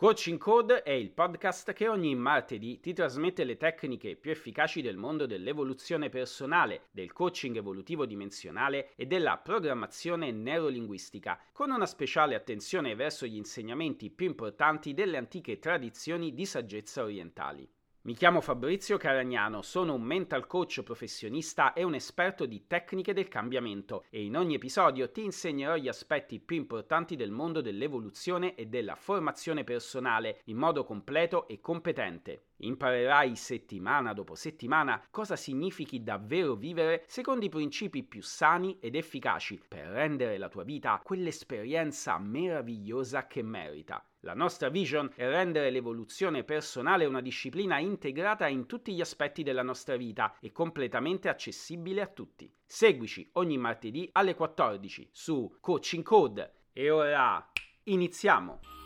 Coaching Code è il podcast che ogni martedì ti trasmette le tecniche più efficaci del mondo dell'evoluzione personale, del coaching evolutivo dimensionale e della programmazione neurolinguistica, con una speciale attenzione verso gli insegnamenti più importanti delle antiche tradizioni di saggezza orientali. Mi chiamo Fabrizio Caragnano, sono un mental coach professionista e un esperto di tecniche del cambiamento e in ogni episodio ti insegnerò gli aspetti più importanti del mondo dell'evoluzione e della formazione personale in modo completo e competente. Imparerai settimana dopo settimana cosa significhi davvero vivere secondo i principi più sani ed efficaci per rendere la tua vita quell'esperienza meravigliosa che merita. La nostra vision è rendere l'evoluzione personale una disciplina integrata in tutti gli aspetti della nostra vita e completamente accessibile a tutti. Seguici ogni martedì alle 14 su Coaching Code e ora iniziamo!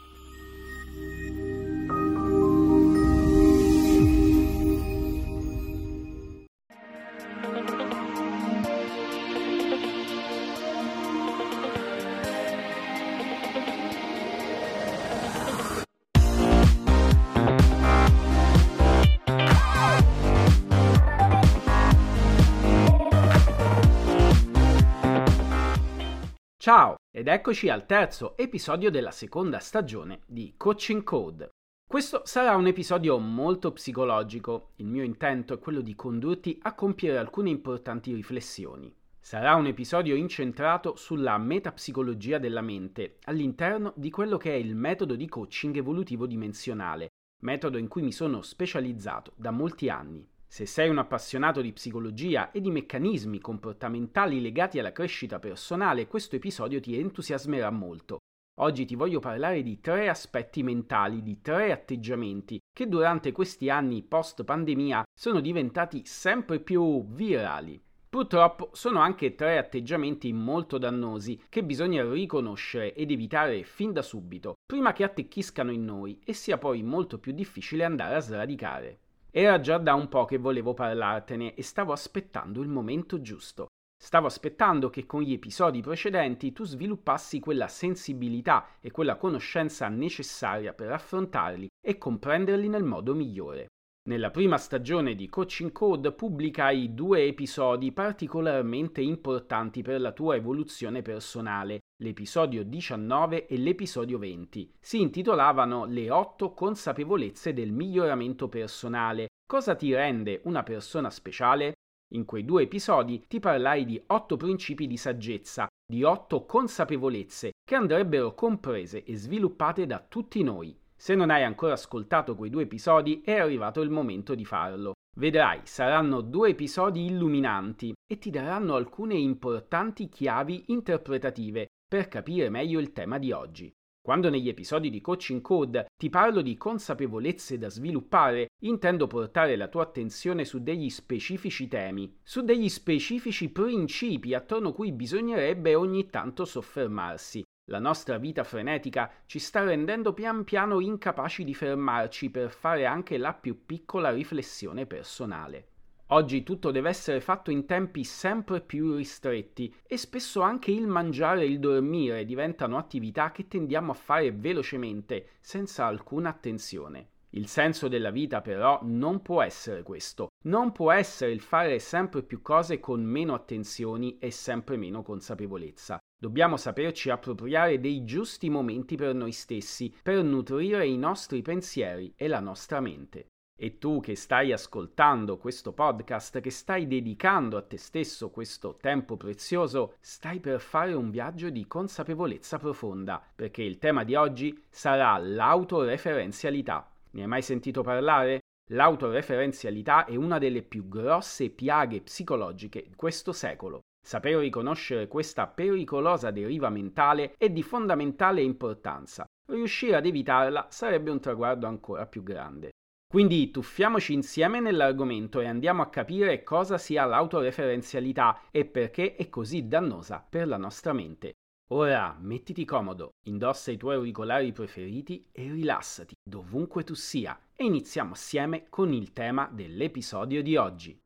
Ed eccoci al terzo episodio della seconda stagione di Coaching Code. Questo sarà un episodio molto psicologico, il mio intento è quello di condurti a compiere alcune importanti riflessioni. Sarà un episodio incentrato sulla metapsicologia della mente all'interno di quello che è il metodo di coaching evolutivo dimensionale, metodo in cui mi sono specializzato da molti anni. Se sei un appassionato di psicologia e di meccanismi comportamentali legati alla crescita personale, questo episodio ti entusiasmerà molto. Oggi ti voglio parlare di tre aspetti mentali, di tre atteggiamenti che durante questi anni post pandemia sono diventati sempre più virali. Purtroppo sono anche tre atteggiamenti molto dannosi che bisogna riconoscere ed evitare fin da subito, prima che attecchiscano in noi e sia poi molto più difficile andare a sradicare. Era già da un po' che volevo parlartene e stavo aspettando il momento giusto. Stavo aspettando che con gli episodi precedenti tu sviluppassi quella sensibilità e quella conoscenza necessaria per affrontarli e comprenderli nel modo migliore. Nella prima stagione di Coaching Code pubblicai due episodi particolarmente importanti per la tua evoluzione personale, l'episodio 19 e l'episodio 20. Si intitolavano Le 8 consapevolezze del miglioramento personale. Cosa ti rende una persona speciale? In quei due episodi ti parlai di 8 principi di saggezza, di 8 consapevolezze che andrebbero comprese e sviluppate da tutti noi. Se non hai ancora ascoltato quei due episodi, è arrivato il momento di farlo. Vedrai, saranno due episodi illuminanti e ti daranno alcune importanti chiavi interpretative per capire meglio il tema di oggi. Quando negli episodi di Coaching Code ti parlo di consapevolezze da sviluppare, intendo portare la tua attenzione su degli specifici temi, su degli specifici principi attorno cui bisognerebbe ogni tanto soffermarsi, la nostra vita frenetica ci sta rendendo pian piano incapaci di fermarci per fare anche la più piccola riflessione personale. Oggi tutto deve essere fatto in tempi sempre più ristretti e spesso anche il mangiare e il dormire diventano attività che tendiamo a fare velocemente, senza alcuna attenzione. Il senso della vita però non può essere questo, non può essere il fare sempre più cose con meno attenzioni e sempre meno consapevolezza. Dobbiamo saperci appropriare dei giusti momenti per noi stessi, per nutrire i nostri pensieri e la nostra mente. E tu che stai ascoltando questo podcast, che stai dedicando a te stesso questo tempo prezioso, stai per fare un viaggio di consapevolezza profonda, perché il tema di oggi sarà l'autoreferenzialità. Ne hai mai sentito parlare? L'autoreferenzialità è una delle più grosse piaghe psicologiche di questo secolo. Saper riconoscere questa pericolosa deriva mentale è di fondamentale importanza. Riuscire ad evitarla sarebbe un traguardo ancora più grande. Quindi tuffiamoci insieme nell'argomento e andiamo a capire cosa sia l'autoreferenzialità e perché è così dannosa per la nostra mente. Ora mettiti comodo, indossa i tuoi auricolari preferiti e rilassati dovunque tu sia e iniziamo assieme con il tema dell'episodio di oggi.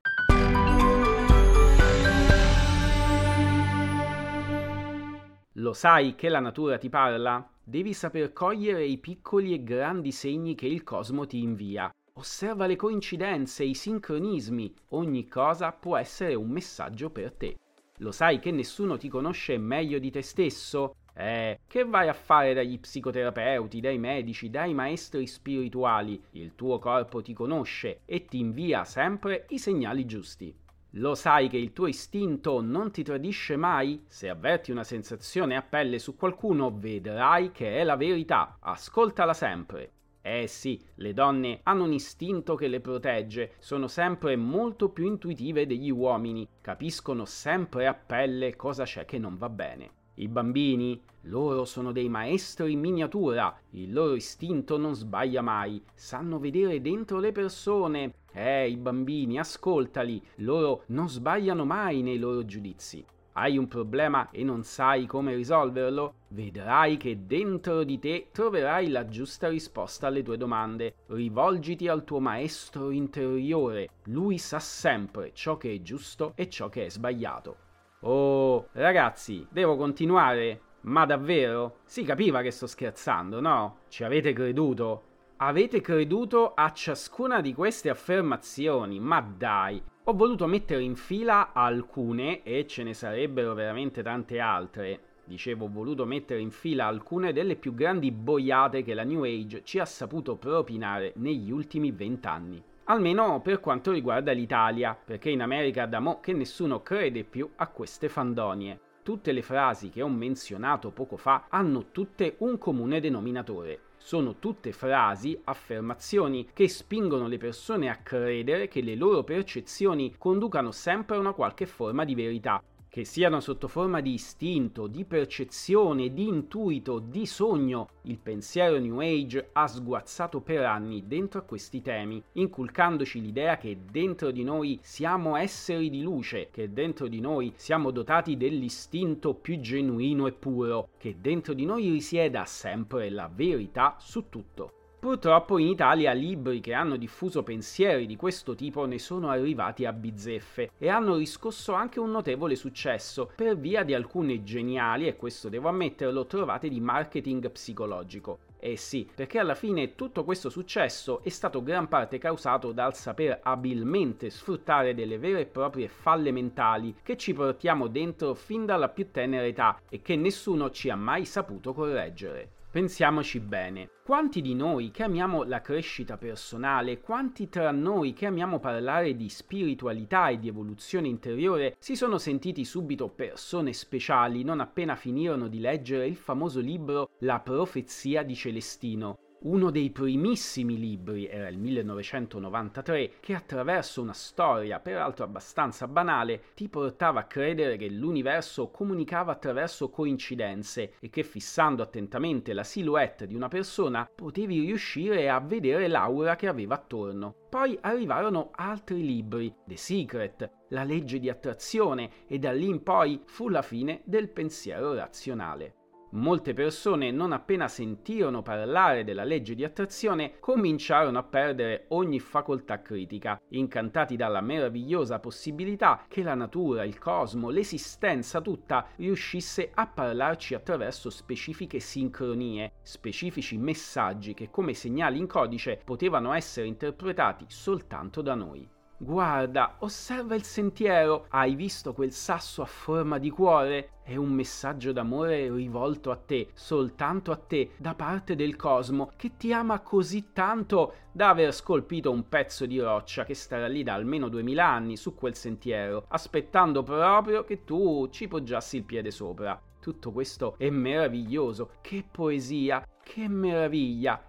Lo sai che la natura ti parla? devi saper cogliere i piccoli e grandi segni che il cosmo ti invia. Osserva le coincidenze, i sincronismi, ogni cosa può essere un messaggio per te. Lo sai che nessuno ti conosce meglio di te stesso? Eh, che vai a fare dagli psicoterapeuti, dai medici, dai maestri spirituali? Il tuo corpo ti conosce e ti invia sempre i segnali giusti. Lo sai che il tuo istinto non ti tradisce mai? Se avverti una sensazione a pelle su qualcuno, vedrai che è la verità. Ascoltala sempre. Eh sì, le donne hanno un istinto che le protegge, sono sempre molto più intuitive degli uomini, capiscono sempre a pelle cosa c'è che non va bene. I bambini, loro sono dei maestri in miniatura, il loro istinto non sbaglia mai, sanno vedere dentro le persone. Eh, i bambini, ascoltali, loro non sbagliano mai nei loro giudizi. Hai un problema e non sai come risolverlo? Vedrai che dentro di te troverai la giusta risposta alle tue domande. Rivolgiti al tuo maestro interiore, lui sa sempre ciò che è giusto e ciò che è sbagliato. Oh, ragazzi, devo continuare? Ma davvero? Si capiva che sto scherzando, no? Ci avete creduto? Avete creduto a ciascuna di queste affermazioni? Ma dai! Ho voluto mettere in fila alcune, e ce ne sarebbero veramente tante altre. Dicevo, ho voluto mettere in fila alcune delle più grandi boiate che la New Age ci ha saputo propinare negli ultimi vent'anni almeno per quanto riguarda l'Italia, perché in America da mo' che nessuno crede più a queste fandonie. Tutte le frasi che ho menzionato poco fa hanno tutte un comune denominatore. Sono tutte frasi, affermazioni che spingono le persone a credere che le loro percezioni conducano sempre a una qualche forma di verità, che siano sotto forma di istinto, di percezione, di intuito, di sogno, il pensiero New Age ha sguazzato per anni dentro a questi temi, inculcandoci l'idea che dentro di noi siamo esseri di luce, che dentro di noi siamo dotati dell'istinto più genuino e puro, che dentro di noi risieda sempre la verità su tutto. Purtroppo in Italia libri che hanno diffuso pensieri di questo tipo ne sono arrivati a bizzeffe e hanno riscosso anche un notevole successo per via di alcune geniali, e questo devo ammetterlo, trovate di marketing psicologico. Eh sì, perché alla fine tutto questo successo è stato gran parte causato dal saper abilmente sfruttare delle vere e proprie falle mentali che ci portiamo dentro fin dalla più tenera età e che nessuno ci ha mai saputo correggere. Pensiamoci bene, quanti di noi che amiamo la crescita personale, quanti tra noi che amiamo parlare di spiritualità e di evoluzione interiore si sono sentiti subito persone speciali non appena finirono di leggere il famoso libro La profezia di Celestino, uno dei primissimi libri, era il 1993, che attraverso una storia, peraltro abbastanza banale, ti portava a credere che l'universo comunicava attraverso coincidenze e che fissando attentamente la silhouette di una persona potevi riuscire a vedere l'aura che aveva attorno. Poi arrivarono altri libri, The Secret, La legge di attrazione e da lì in poi fu la fine del pensiero razionale. Molte persone, non appena sentirono parlare della legge di attrazione, cominciarono a perdere ogni facoltà critica, incantati dalla meravigliosa possibilità che la natura, il cosmo, l'esistenza tutta riuscisse a parlarci attraverso specifiche sincronie, specifici messaggi che come segnali in codice potevano essere interpretati soltanto da noi. Guarda, osserva il sentiero. Hai visto quel sasso a forma di cuore? È un messaggio d'amore rivolto a te, soltanto a te, da parte del cosmo, che ti ama così tanto da aver scolpito un pezzo di roccia che starà lì da almeno duemila anni su quel sentiero, aspettando proprio che tu ci poggiassi il piede sopra. Tutto questo è meraviglioso. Che poesia, che meraviglia.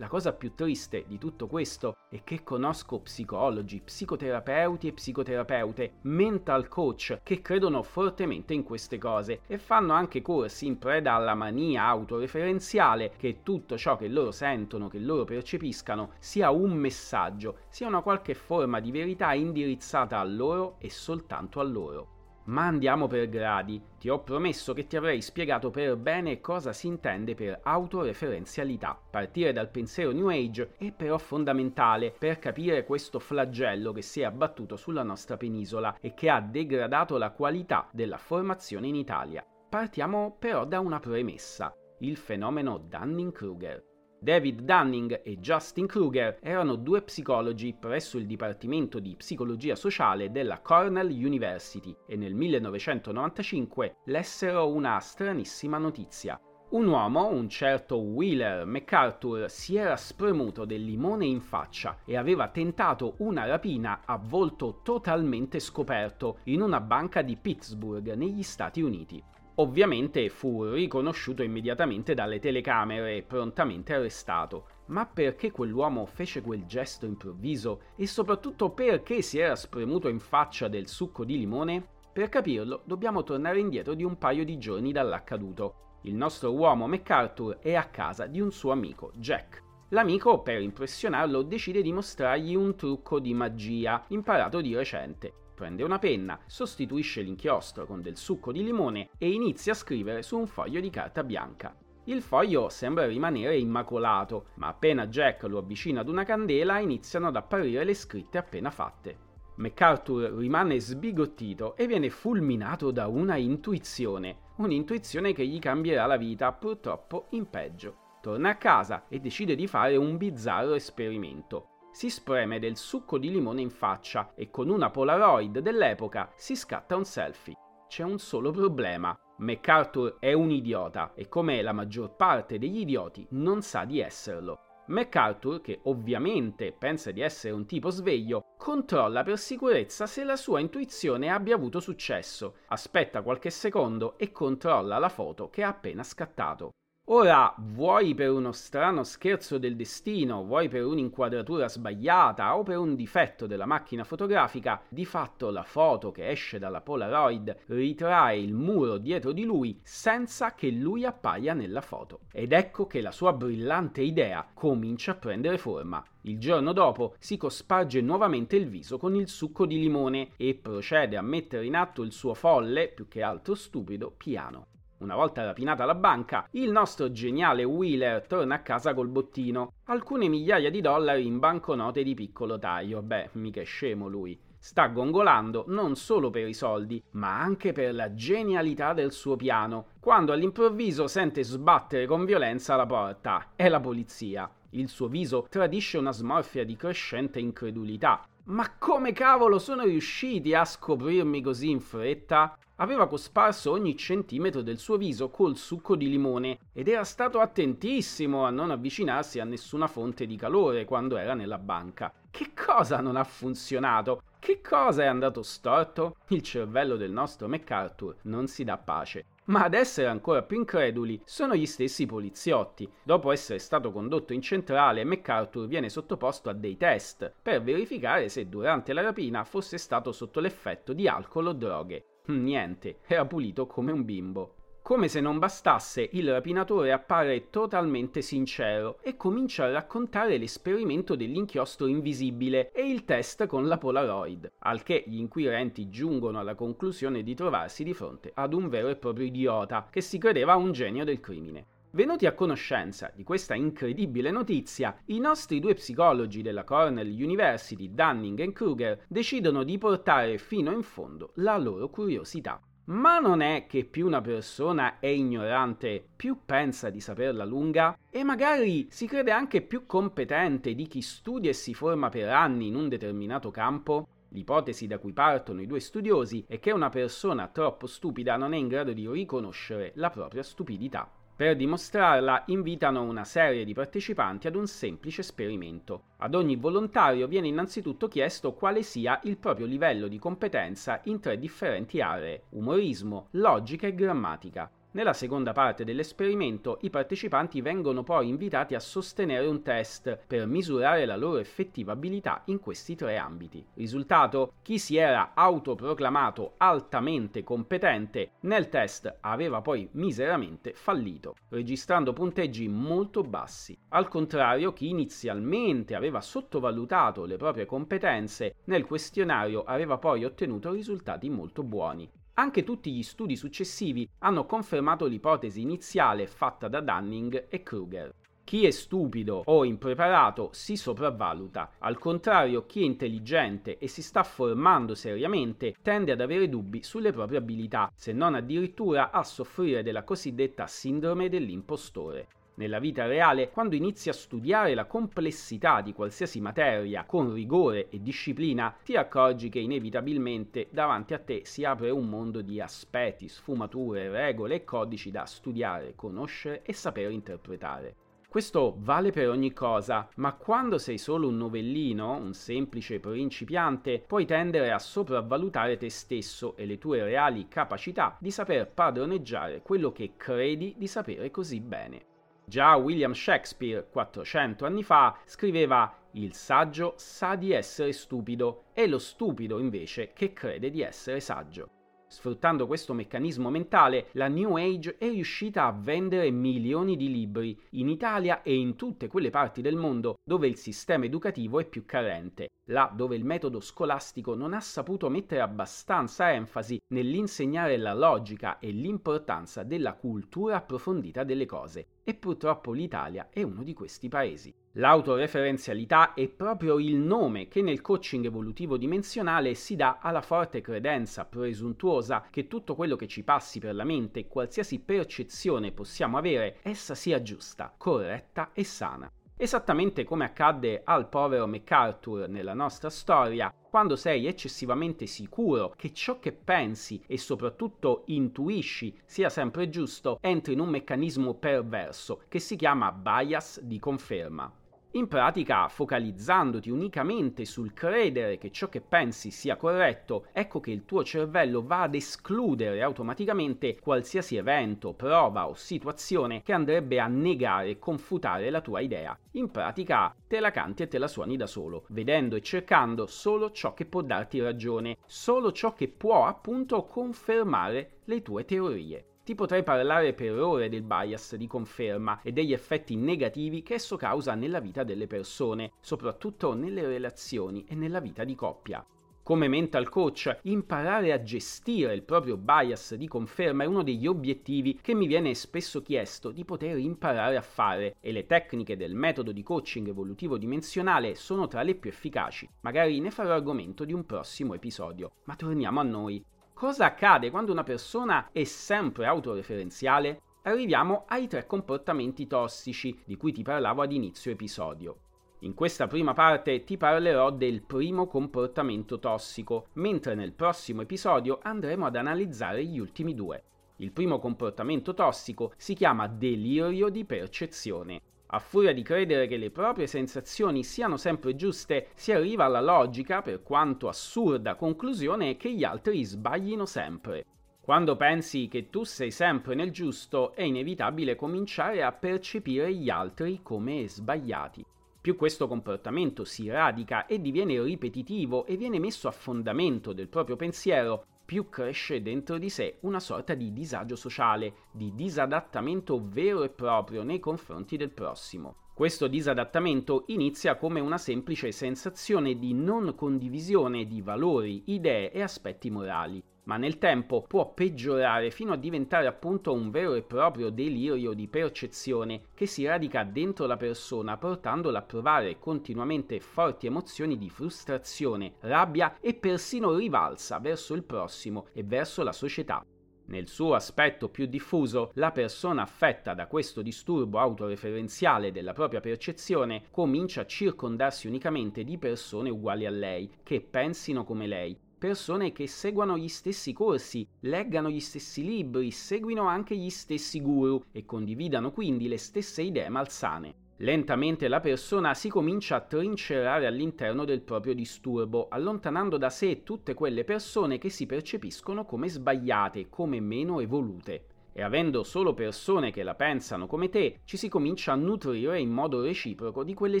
La cosa più triste di tutto questo è che conosco psicologi, psicoterapeuti e psicoterapeute, mental coach che credono fortemente in queste cose e fanno anche corsi in preda alla mania autoreferenziale che tutto ciò che loro sentono, che loro percepiscano, sia un messaggio, sia una qualche forma di verità indirizzata a loro e soltanto a loro. Ma andiamo per gradi. Ti ho promesso che ti avrei spiegato per bene cosa si intende per autoreferenzialità. Partire dal pensiero New Age è però fondamentale per capire questo flagello che si è abbattuto sulla nostra penisola e che ha degradato la qualità della formazione in Italia. Partiamo però da una premessa. il fenomeno Dunning-Kruger. David Dunning e Justin Kruger erano due psicologi presso il Dipartimento di Psicologia Sociale della Cornell University e nel 1995 lessero una stranissima notizia. Un uomo, un certo Wheeler MacArthur, si era spremuto del limone in faccia e aveva tentato una rapina a volto totalmente scoperto in una banca di Pittsburgh negli Stati Uniti. Ovviamente fu riconosciuto immediatamente dalle telecamere e prontamente arrestato. Ma perché quell'uomo fece quel gesto improvviso e soprattutto perché si era spremuto in faccia del succo di limone? Per capirlo dobbiamo tornare indietro di un paio di giorni dall'accaduto. Il nostro uomo MacArthur è a casa di un suo amico, Jack. L'amico, per impressionarlo, decide di mostrargli un trucco di magia imparato di recente prende una penna, sostituisce l'inchiostro con del succo di limone e inizia a scrivere su un foglio di carta bianca. Il foglio sembra rimanere immacolato, ma appena Jack lo avvicina ad una candela iniziano ad apparire le scritte appena fatte. MacArthur rimane sbigottito e viene fulminato da una intuizione, un'intuizione che gli cambierà la vita purtroppo in peggio. Torna a casa e decide di fare un bizzarro esperimento si spreme del succo di limone in faccia e con una Polaroid dell'epoca si scatta un selfie. C'è un solo problema. MacArthur è un idiota e come la maggior parte degli idioti non sa di esserlo. MacArthur, che ovviamente pensa di essere un tipo sveglio, controlla per sicurezza se la sua intuizione abbia avuto successo, aspetta qualche secondo e controlla la foto che ha appena scattato. Ora, vuoi per uno strano scherzo del destino, vuoi per un'inquadratura sbagliata o per un difetto della macchina fotografica, di fatto la foto che esce dalla Polaroid ritrae il muro dietro di lui senza che lui appaia nella foto. Ed ecco che la sua brillante idea comincia a prendere forma. Il giorno dopo si cosparge nuovamente il viso con il succo di limone e procede a mettere in atto il suo folle, più che altro stupido, piano. Una volta rapinata la banca, il nostro geniale Wheeler torna a casa col bottino, alcune migliaia di dollari in banconote di piccolo taglio. Beh, mica è scemo lui. Sta gongolando non solo per i soldi, ma anche per la genialità del suo piano, quando all'improvviso sente sbattere con violenza la porta. È la polizia. Il suo viso tradisce una smorfia di crescente incredulità. Ma come cavolo sono riusciti a scoprirmi così in fretta? aveva cosparso ogni centimetro del suo viso col succo di limone ed era stato attentissimo a non avvicinarsi a nessuna fonte di calore quando era nella banca. Che cosa non ha funzionato? Che cosa è andato storto? Il cervello del nostro MacArthur non si dà pace. Ma ad essere ancora più increduli sono gli stessi poliziotti. Dopo essere stato condotto in centrale, MacArthur viene sottoposto a dei test per verificare se durante la rapina fosse stato sotto l'effetto di alcol o droghe. Niente, era pulito come un bimbo. Come se non bastasse, il rapinatore appare totalmente sincero e comincia a raccontare l'esperimento dell'inchiostro invisibile e il test con la Polaroid, al che gli inquirenti giungono alla conclusione di trovarsi di fronte ad un vero e proprio idiota che si credeva un genio del crimine. Venuti a conoscenza di questa incredibile notizia, i nostri due psicologi della Cornell University, Dunning e Kruger, decidono di portare fino in fondo la loro curiosità. Ma non è che più una persona è ignorante, più pensa di saperla lunga e magari si crede anche più competente di chi studia e si forma per anni in un determinato campo? L'ipotesi da cui partono i due studiosi è che una persona troppo stupida non è in grado di riconoscere la propria stupidità. Per dimostrarla invitano una serie di partecipanti ad un semplice esperimento. Ad ogni volontario viene innanzitutto chiesto quale sia il proprio livello di competenza in tre differenti aree, umorismo, logica e grammatica. Nella seconda parte dell'esperimento i partecipanti vengono poi invitati a sostenere un test per misurare la loro effettiva abilità in questi tre ambiti. Risultato? Chi si era autoproclamato altamente competente nel test aveva poi miseramente fallito, registrando punteggi molto bassi. Al contrario, chi inizialmente aveva sottovalutato le proprie competenze nel questionario aveva poi ottenuto risultati molto buoni. Anche tutti gli studi successivi hanno confermato l'ipotesi iniziale fatta da Dunning e Kruger. Chi è stupido o impreparato si sopravvaluta, al contrario chi è intelligente e si sta formando seriamente tende ad avere dubbi sulle proprie abilità, se non addirittura a soffrire della cosiddetta sindrome dell'impostore. Nella vita reale, quando inizi a studiare la complessità di qualsiasi materia con rigore e disciplina, ti accorgi che inevitabilmente davanti a te si apre un mondo di aspetti, sfumature, regole e codici da studiare, conoscere e saper interpretare. Questo vale per ogni cosa, ma quando sei solo un novellino, un semplice principiante, puoi tendere a sopravvalutare te stesso e le tue reali capacità di saper padroneggiare quello che credi di sapere così bene. Già William Shakespeare, 400 anni fa, scriveva il saggio sa di essere stupido, è lo stupido invece che crede di essere saggio. Sfruttando questo meccanismo mentale, la New Age è riuscita a vendere milioni di libri in Italia e in tutte quelle parti del mondo dove il sistema educativo è più carente, là dove il metodo scolastico non ha saputo mettere abbastanza enfasi nell'insegnare la logica e l'importanza della cultura approfondita delle cose. E purtroppo l'Italia è uno di questi paesi. L'autoreferenzialità è proprio il nome che nel coaching evolutivo dimensionale si dà alla forte credenza presuntuosa che tutto quello che ci passi per la mente, qualsiasi percezione possiamo avere, essa sia giusta, corretta e sana. Esattamente come accadde al povero MacArthur nella nostra storia, quando sei eccessivamente sicuro che ciò che pensi e soprattutto intuisci sia sempre giusto, entri in un meccanismo perverso che si chiama bias di conferma. In pratica, focalizzandoti unicamente sul credere che ciò che pensi sia corretto, ecco che il tuo cervello va ad escludere automaticamente qualsiasi evento, prova o situazione che andrebbe a negare e confutare la tua idea. In pratica, te la canti e te la suoni da solo, vedendo e cercando solo ciò che può darti ragione, solo ciò che può appunto confermare le tue teorie. Ti potrei parlare per ore del bias di conferma e degli effetti negativi che esso causa nella vita delle persone, soprattutto nelle relazioni e nella vita di coppia. Come mental coach, imparare a gestire il proprio bias di conferma è uno degli obiettivi che mi viene spesso chiesto di poter imparare a fare e le tecniche del metodo di coaching evolutivo dimensionale sono tra le più efficaci. Magari ne farò argomento di un prossimo episodio, ma torniamo a noi. Cosa accade quando una persona è sempre autoreferenziale? Arriviamo ai tre comportamenti tossici di cui ti parlavo ad inizio episodio. In questa prima parte ti parlerò del primo comportamento tossico, mentre nel prossimo episodio andremo ad analizzare gli ultimi due. Il primo comportamento tossico si chiama delirio di percezione a furia di credere che le proprie sensazioni siano sempre giuste, si arriva alla logica, per quanto assurda, conclusione che gli altri sbaglino sempre. Quando pensi che tu sei sempre nel giusto, è inevitabile cominciare a percepire gli altri come sbagliati. Più questo comportamento si radica e diviene ripetitivo e viene messo a fondamento del proprio pensiero, più cresce dentro di sé una sorta di disagio sociale, di disadattamento vero e proprio nei confronti del prossimo. Questo disadattamento inizia come una semplice sensazione di non condivisione di valori, idee e aspetti morali ma nel tempo può peggiorare fino a diventare appunto un vero e proprio delirio di percezione che si radica dentro la persona portandola a provare continuamente forti emozioni di frustrazione, rabbia e persino rivalsa verso il prossimo e verso la società. Nel suo aspetto più diffuso, la persona affetta da questo disturbo autoreferenziale della propria percezione comincia a circondarsi unicamente di persone uguali a lei, che pensino come lei, persone che seguono gli stessi corsi, leggano gli stessi libri, seguino anche gli stessi guru e condividano quindi le stesse idee malsane. Lentamente la persona si comincia a trincerare all'interno del proprio disturbo, allontanando da sé tutte quelle persone che si percepiscono come sbagliate, come meno evolute e avendo solo persone che la pensano come te, ci si comincia a nutrire in modo reciproco di quelle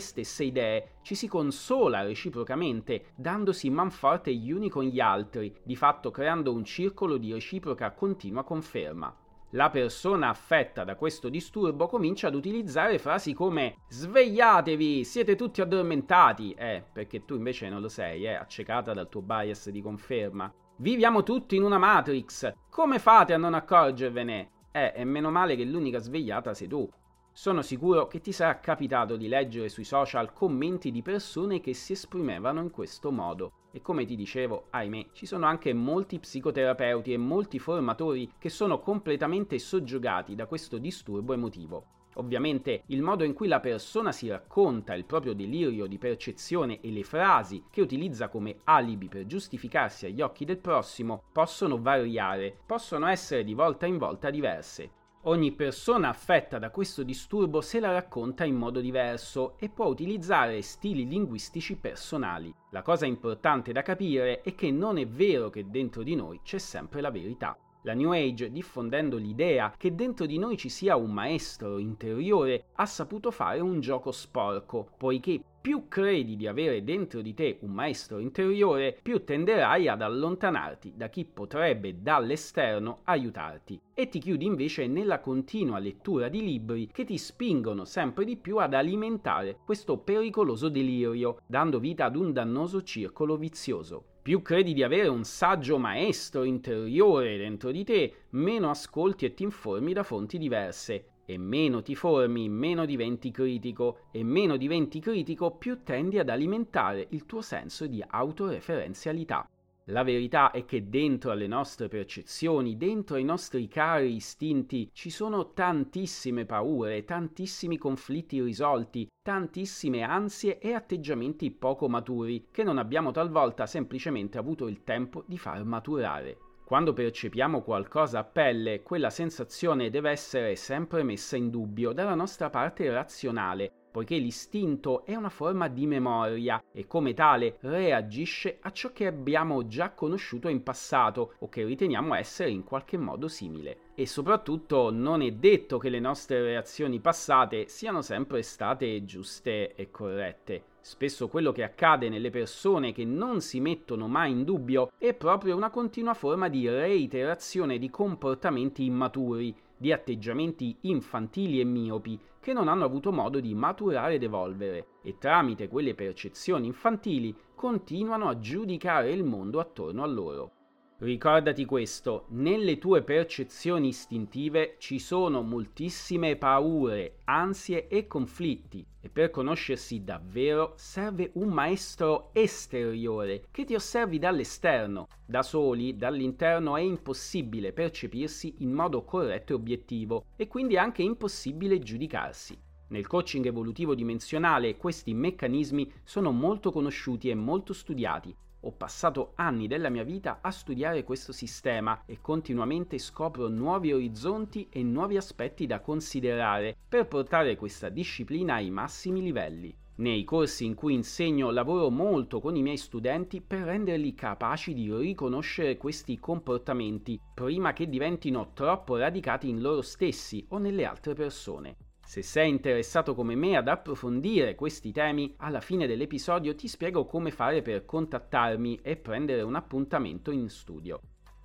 stesse idee, ci si consola reciprocamente, dandosi manforte gli uni con gli altri, di fatto creando un circolo di reciproca continua conferma. La persona affetta da questo disturbo comincia ad utilizzare frasi come svegliatevi, siete tutti addormentati, eh, perché tu invece non lo sei, eh, accecata dal tuo bias di conferma. Viviamo tutti in una Matrix. Come fate a non accorgervene? Eh, è meno male che l'unica svegliata sei tu. Sono sicuro che ti sarà capitato di leggere sui social commenti di persone che si esprimevano in questo modo. E come ti dicevo, ahimè, ci sono anche molti psicoterapeuti e molti formatori che sono completamente soggiogati da questo disturbo emotivo. Ovviamente il modo in cui la persona si racconta il proprio delirio di percezione e le frasi che utilizza come alibi per giustificarsi agli occhi del prossimo possono variare, possono essere di volta in volta diverse. Ogni persona affetta da questo disturbo se la racconta in modo diverso e può utilizzare stili linguistici personali. La cosa importante da capire è che non è vero che dentro di noi c'è sempre la verità. La New Age, diffondendo l'idea che dentro di noi ci sia un maestro interiore, ha saputo fare un gioco sporco, poiché più credi di avere dentro di te un maestro interiore, più tenderai ad allontanarti da chi potrebbe dall'esterno aiutarti e ti chiudi invece nella continua lettura di libri che ti spingono sempre di più ad alimentare questo pericoloso delirio, dando vita ad un dannoso circolo vizioso. Più credi di avere un saggio maestro interiore dentro di te, meno ascolti e ti informi da fonti diverse. E meno ti formi, meno diventi critico, e meno diventi critico, più tendi ad alimentare il tuo senso di autoreferenzialità. La verità è che dentro alle nostre percezioni, dentro ai nostri cari istinti, ci sono tantissime paure, tantissimi conflitti irrisolti, tantissime ansie e atteggiamenti poco maturi che non abbiamo talvolta semplicemente avuto il tempo di far maturare. Quando percepiamo qualcosa a pelle, quella sensazione deve essere sempre messa in dubbio dalla nostra parte razionale, poiché l'istinto è una forma di memoria e come tale reagisce a ciò che abbiamo già conosciuto in passato o che riteniamo essere in qualche modo simile. E soprattutto non è detto che le nostre reazioni passate siano sempre state giuste e corrette. Spesso quello che accade nelle persone che non si mettono mai in dubbio è proprio una continua forma di reiterazione di comportamenti immaturi, di atteggiamenti infantili e miopi che non hanno avuto modo di maturare ed evolvere e tramite quelle percezioni infantili continuano a giudicare il mondo attorno a loro. Ricordati questo, nelle tue percezioni istintive ci sono moltissime paure, ansie e conflitti e per conoscersi davvero serve un maestro esteriore che ti osservi dall'esterno. Da soli, dall'interno è impossibile percepirsi in modo corretto e obiettivo e quindi anche impossibile giudicarsi. Nel coaching evolutivo dimensionale questi meccanismi sono molto conosciuti e molto studiati ho passato anni della mia vita a studiare questo sistema e continuamente scopro nuovi orizzonti e nuovi aspetti da considerare per portare questa disciplina ai massimi livelli. Nei corsi in cui insegno lavoro molto con i miei studenti per renderli capaci di riconoscere questi comportamenti prima che diventino troppo radicati in loro stessi o nelle altre persone. Se sei interessato come me ad approfondire questi temi, alla fine dell'episodio ti spiego come fare per contattarmi e prendere un appuntamento in studio.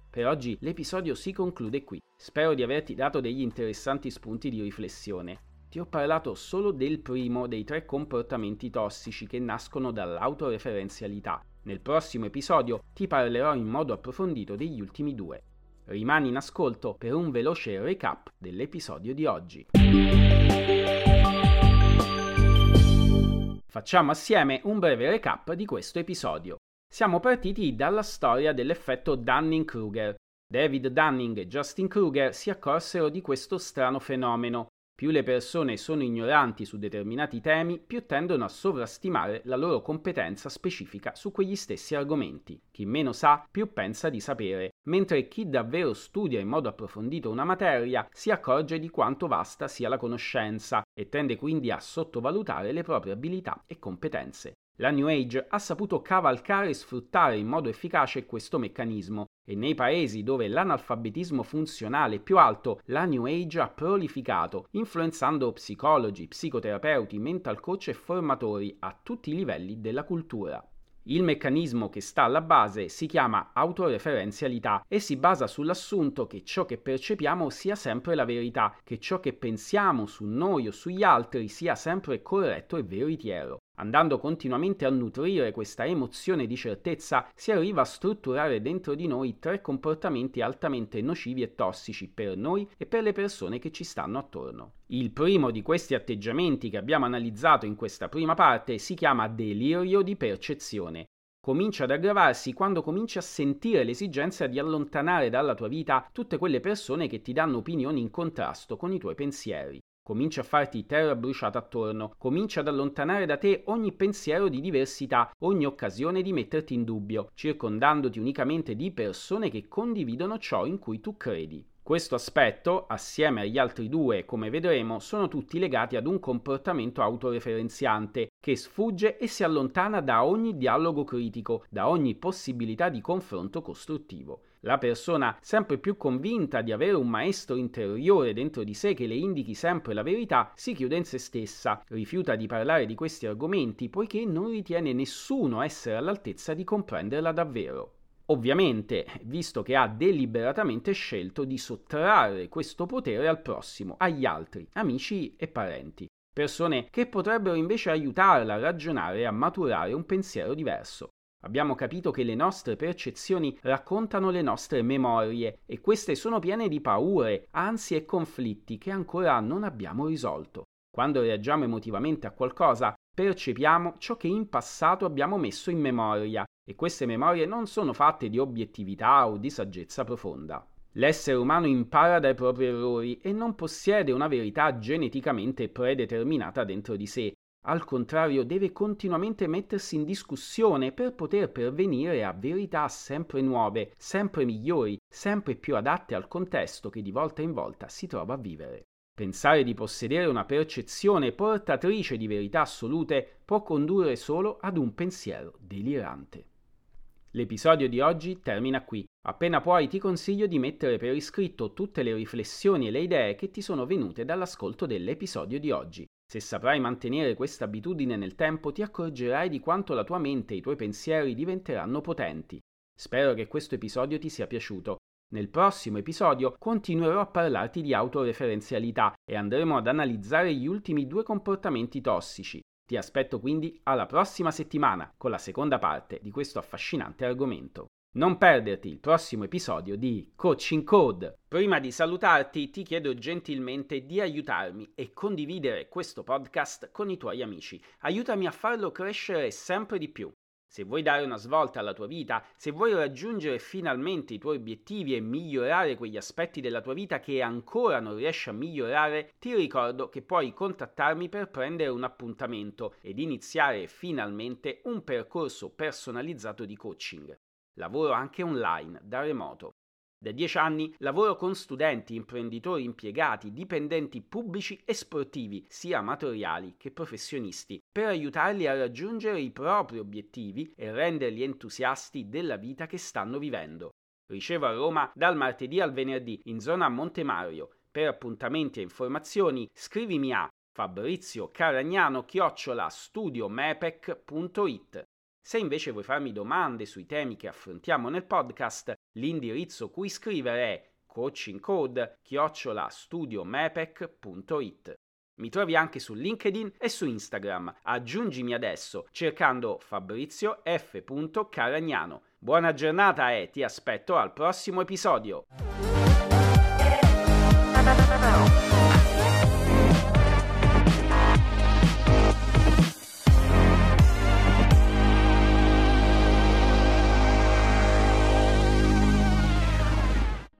Per oggi l'episodio si conclude qui. Spero di averti dato degli interessanti spunti di riflessione. Ti ho parlato solo del primo dei tre comportamenti tossici che nascono dall'autoreferenzialità. Nel prossimo episodio ti parlerò in modo approfondito degli ultimi due. Rimani in ascolto per un veloce recap dell'episodio di oggi. Facciamo assieme un breve recap di questo episodio. Siamo partiti dalla storia dell'effetto Dunning-Kruger. David Dunning e Justin Kruger si accorsero di questo strano fenomeno più le persone sono ignoranti su determinati temi, più tendono a sovrastimare la loro competenza specifica su quegli stessi argomenti. Chi meno sa, più pensa di sapere, mentre chi davvero studia in modo approfondito una materia si accorge di quanto vasta sia la conoscenza e tende quindi a sottovalutare le proprie abilità e competenze. La New Age ha saputo cavalcare e sfruttare in modo efficace questo meccanismo e nei paesi dove l'analfabetismo funzionale è più alto, la New Age ha prolificato, influenzando psicologi, psicoterapeuti, mental coach e formatori a tutti i livelli della cultura. Il meccanismo che sta alla base si chiama autoreferenzialità e si basa sull'assunto che ciò che percepiamo sia sempre la verità, che ciò che pensiamo su noi o sugli altri sia sempre corretto e veritiero. Andando continuamente a nutrire questa emozione di certezza, si arriva a strutturare dentro di noi tre comportamenti altamente nocivi e tossici per noi e per le persone che ci stanno attorno. Il primo di questi atteggiamenti che abbiamo analizzato in questa prima parte si chiama delirio di percezione comincia ad aggravarsi quando cominci a sentire l'esigenza di allontanare dalla tua vita tutte quelle persone che ti danno opinioni in contrasto con i tuoi pensieri. Comincia a farti terra bruciata attorno, comincia ad allontanare da te ogni pensiero di diversità, ogni occasione di metterti in dubbio, circondandoti unicamente di persone che condividono ciò in cui tu credi. Questo aspetto, assieme agli altri due, come vedremo, sono tutti legati ad un comportamento autoreferenziante che sfugge e si allontana da ogni dialogo critico, da ogni possibilità di confronto costruttivo. La persona sempre più convinta di avere un maestro interiore dentro di sé che le indichi sempre la verità, si chiude in se stessa, rifiuta di parlare di questi argomenti poiché non ritiene nessuno essere all'altezza di comprenderla davvero. Ovviamente, visto che ha deliberatamente scelto di sottrarre questo potere al prossimo, agli altri, amici e parenti, persone che potrebbero invece aiutarla a ragionare e a maturare un pensiero diverso. Abbiamo capito che le nostre percezioni raccontano le nostre memorie e queste sono piene di paure, ansie e conflitti che ancora non abbiamo risolto. Quando reagiamo emotivamente a qualcosa, percepiamo ciò che in passato abbiamo messo in memoria e queste memorie non sono fatte di obiettività o di saggezza profonda. L'essere umano impara dai propri errori e non possiede una verità geneticamente predeterminata dentro di sé, al contrario, deve continuamente mettersi in discussione per poter pervenire a verità sempre nuove, sempre migliori, sempre più adatte al contesto che di volta in volta si trova a vivere. Pensare di possedere una percezione portatrice di verità assolute può condurre solo ad un pensiero delirante. L'episodio di oggi termina qui. Appena puoi ti consiglio di mettere per iscritto tutte le riflessioni e le idee che ti sono venute dall'ascolto dell'episodio di oggi. Se saprai mantenere questa abitudine nel tempo ti accorgerai di quanto la tua mente e i tuoi pensieri diventeranno potenti. Spero che questo episodio ti sia piaciuto. Nel prossimo episodio continuerò a parlarti di autoreferenzialità e andremo ad analizzare gli ultimi due comportamenti tossici. Ti aspetto quindi alla prossima settimana con la seconda parte di questo affascinante argomento. Non perderti il prossimo episodio di Coaching Code. Prima di salutarti ti chiedo gentilmente di aiutarmi e condividere questo podcast con i tuoi amici. Aiutami a farlo crescere sempre di più. Se vuoi dare una svolta alla tua vita, se vuoi raggiungere finalmente i tuoi obiettivi e migliorare quegli aspetti della tua vita che ancora non riesci a migliorare, ti ricordo che puoi contattarmi per prendere un appuntamento ed iniziare finalmente un percorso personalizzato di coaching. Lavoro anche online, da remoto. Da dieci anni lavoro con studenti, imprenditori, impiegati, dipendenti pubblici e sportivi, sia amatoriali che professionisti, per aiutarli a raggiungere i propri obiettivi e renderli entusiasti della vita che stanno vivendo. Ricevo a Roma dal martedì al venerdì in zona Monte Mario. Per appuntamenti e informazioni scrivimi a fabrizio caragnano chiocciola studiomepec.it se invece vuoi farmi domande sui temi che affrontiamo nel podcast, l'indirizzo cui scrivere è coachingcode-studiomepec.it. Mi trovi anche su LinkedIn e su Instagram. Aggiungimi adesso cercando Fabrizio F. Caragnano. Buona giornata e ti aspetto al prossimo episodio.